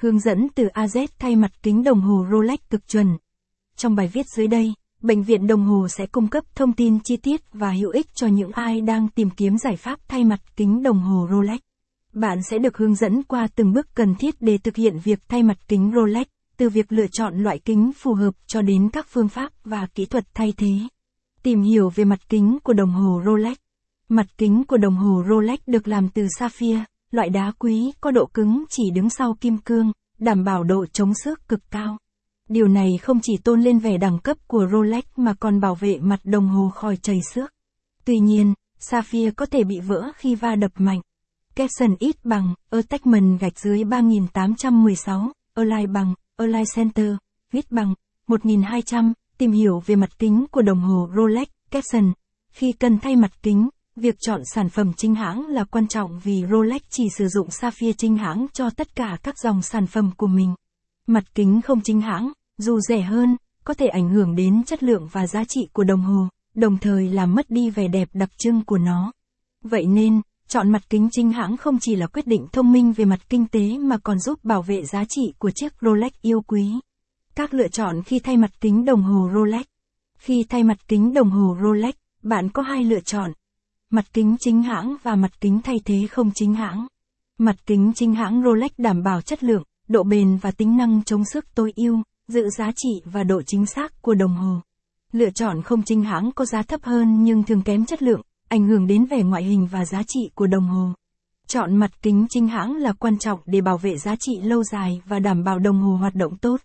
Hướng dẫn từ AZ thay mặt kính đồng hồ Rolex cực chuẩn. Trong bài viết dưới đây, bệnh viện đồng hồ sẽ cung cấp thông tin chi tiết và hữu ích cho những ai đang tìm kiếm giải pháp thay mặt kính đồng hồ Rolex. Bạn sẽ được hướng dẫn qua từng bước cần thiết để thực hiện việc thay mặt kính Rolex, từ việc lựa chọn loại kính phù hợp cho đến các phương pháp và kỹ thuật thay thế. Tìm hiểu về mặt kính của đồng hồ Rolex. Mặt kính của đồng hồ Rolex được làm từ sapphire, loại đá quý có độ cứng chỉ đứng sau kim cương, đảm bảo độ chống xước cực cao. Điều này không chỉ tôn lên vẻ đẳng cấp của Rolex mà còn bảo vệ mặt đồng hồ khỏi chảy xước. Tuy nhiên, sapphire có thể bị vỡ khi va đập mạnh. Capson ít bằng, attachment gạch dưới 3816, Align bằng, Align Center, viết bằng, 1200, tìm hiểu về mặt kính của đồng hồ Rolex, Capson. Khi cần thay mặt kính, Việc chọn sản phẩm chính hãng là quan trọng vì Rolex chỉ sử dụng sapphire chính hãng cho tất cả các dòng sản phẩm của mình. Mặt kính không chính hãng, dù rẻ hơn, có thể ảnh hưởng đến chất lượng và giá trị của đồng hồ, đồng thời làm mất đi vẻ đẹp đặc trưng của nó. Vậy nên, chọn mặt kính chính hãng không chỉ là quyết định thông minh về mặt kinh tế mà còn giúp bảo vệ giá trị của chiếc Rolex yêu quý. Các lựa chọn khi thay mặt kính đồng hồ Rolex. Khi thay mặt kính đồng hồ Rolex, bạn có hai lựa chọn, Mặt kính chính hãng và mặt kính thay thế không chính hãng. Mặt kính chính hãng Rolex đảm bảo chất lượng, độ bền và tính năng chống sức tối ưu, giữ giá trị và độ chính xác của đồng hồ. Lựa chọn không chính hãng có giá thấp hơn nhưng thường kém chất lượng, ảnh hưởng đến vẻ ngoại hình và giá trị của đồng hồ. Chọn mặt kính chính hãng là quan trọng để bảo vệ giá trị lâu dài và đảm bảo đồng hồ hoạt động tốt.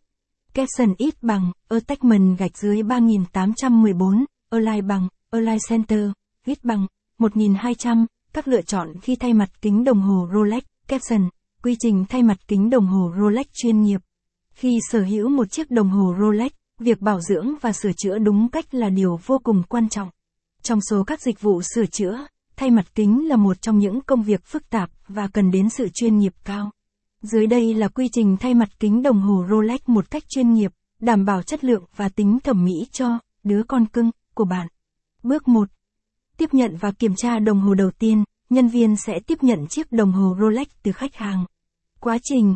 Capson ít bằng, attachment gạch dưới 3814, Align bằng, Align Center, ít bằng, 1200, các lựa chọn khi thay mặt kính đồng hồ Rolex, Capson, quy trình thay mặt kính đồng hồ Rolex chuyên nghiệp. Khi sở hữu một chiếc đồng hồ Rolex, việc bảo dưỡng và sửa chữa đúng cách là điều vô cùng quan trọng. Trong số các dịch vụ sửa chữa, thay mặt kính là một trong những công việc phức tạp và cần đến sự chuyên nghiệp cao. Dưới đây là quy trình thay mặt kính đồng hồ Rolex một cách chuyên nghiệp, đảm bảo chất lượng và tính thẩm mỹ cho đứa con cưng của bạn. Bước 1. Tiếp nhận và kiểm tra đồng hồ đầu tiên, nhân viên sẽ tiếp nhận chiếc đồng hồ Rolex từ khách hàng. Quá trình,